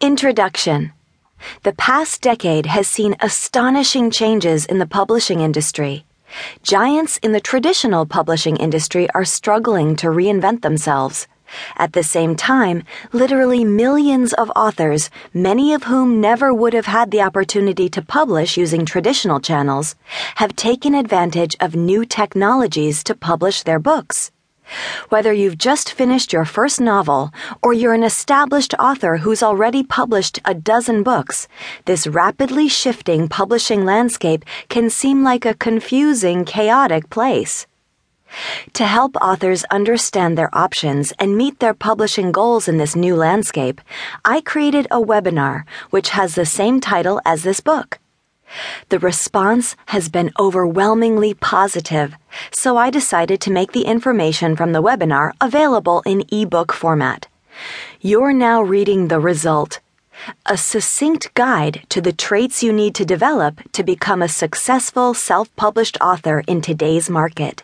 Introduction The past decade has seen astonishing changes in the publishing industry. Giants in the traditional publishing industry are struggling to reinvent themselves. At the same time, literally millions of authors, many of whom never would have had the opportunity to publish using traditional channels, have taken advantage of new technologies to publish their books. Whether you've just finished your first novel or you're an established author who's already published a dozen books, this rapidly shifting publishing landscape can seem like a confusing, chaotic place. To help authors understand their options and meet their publishing goals in this new landscape, I created a webinar which has the same title as this book. The response has been overwhelmingly positive, so I decided to make the information from the webinar available in ebook format. You're now reading the result a succinct guide to the traits you need to develop to become a successful self published author in today's market.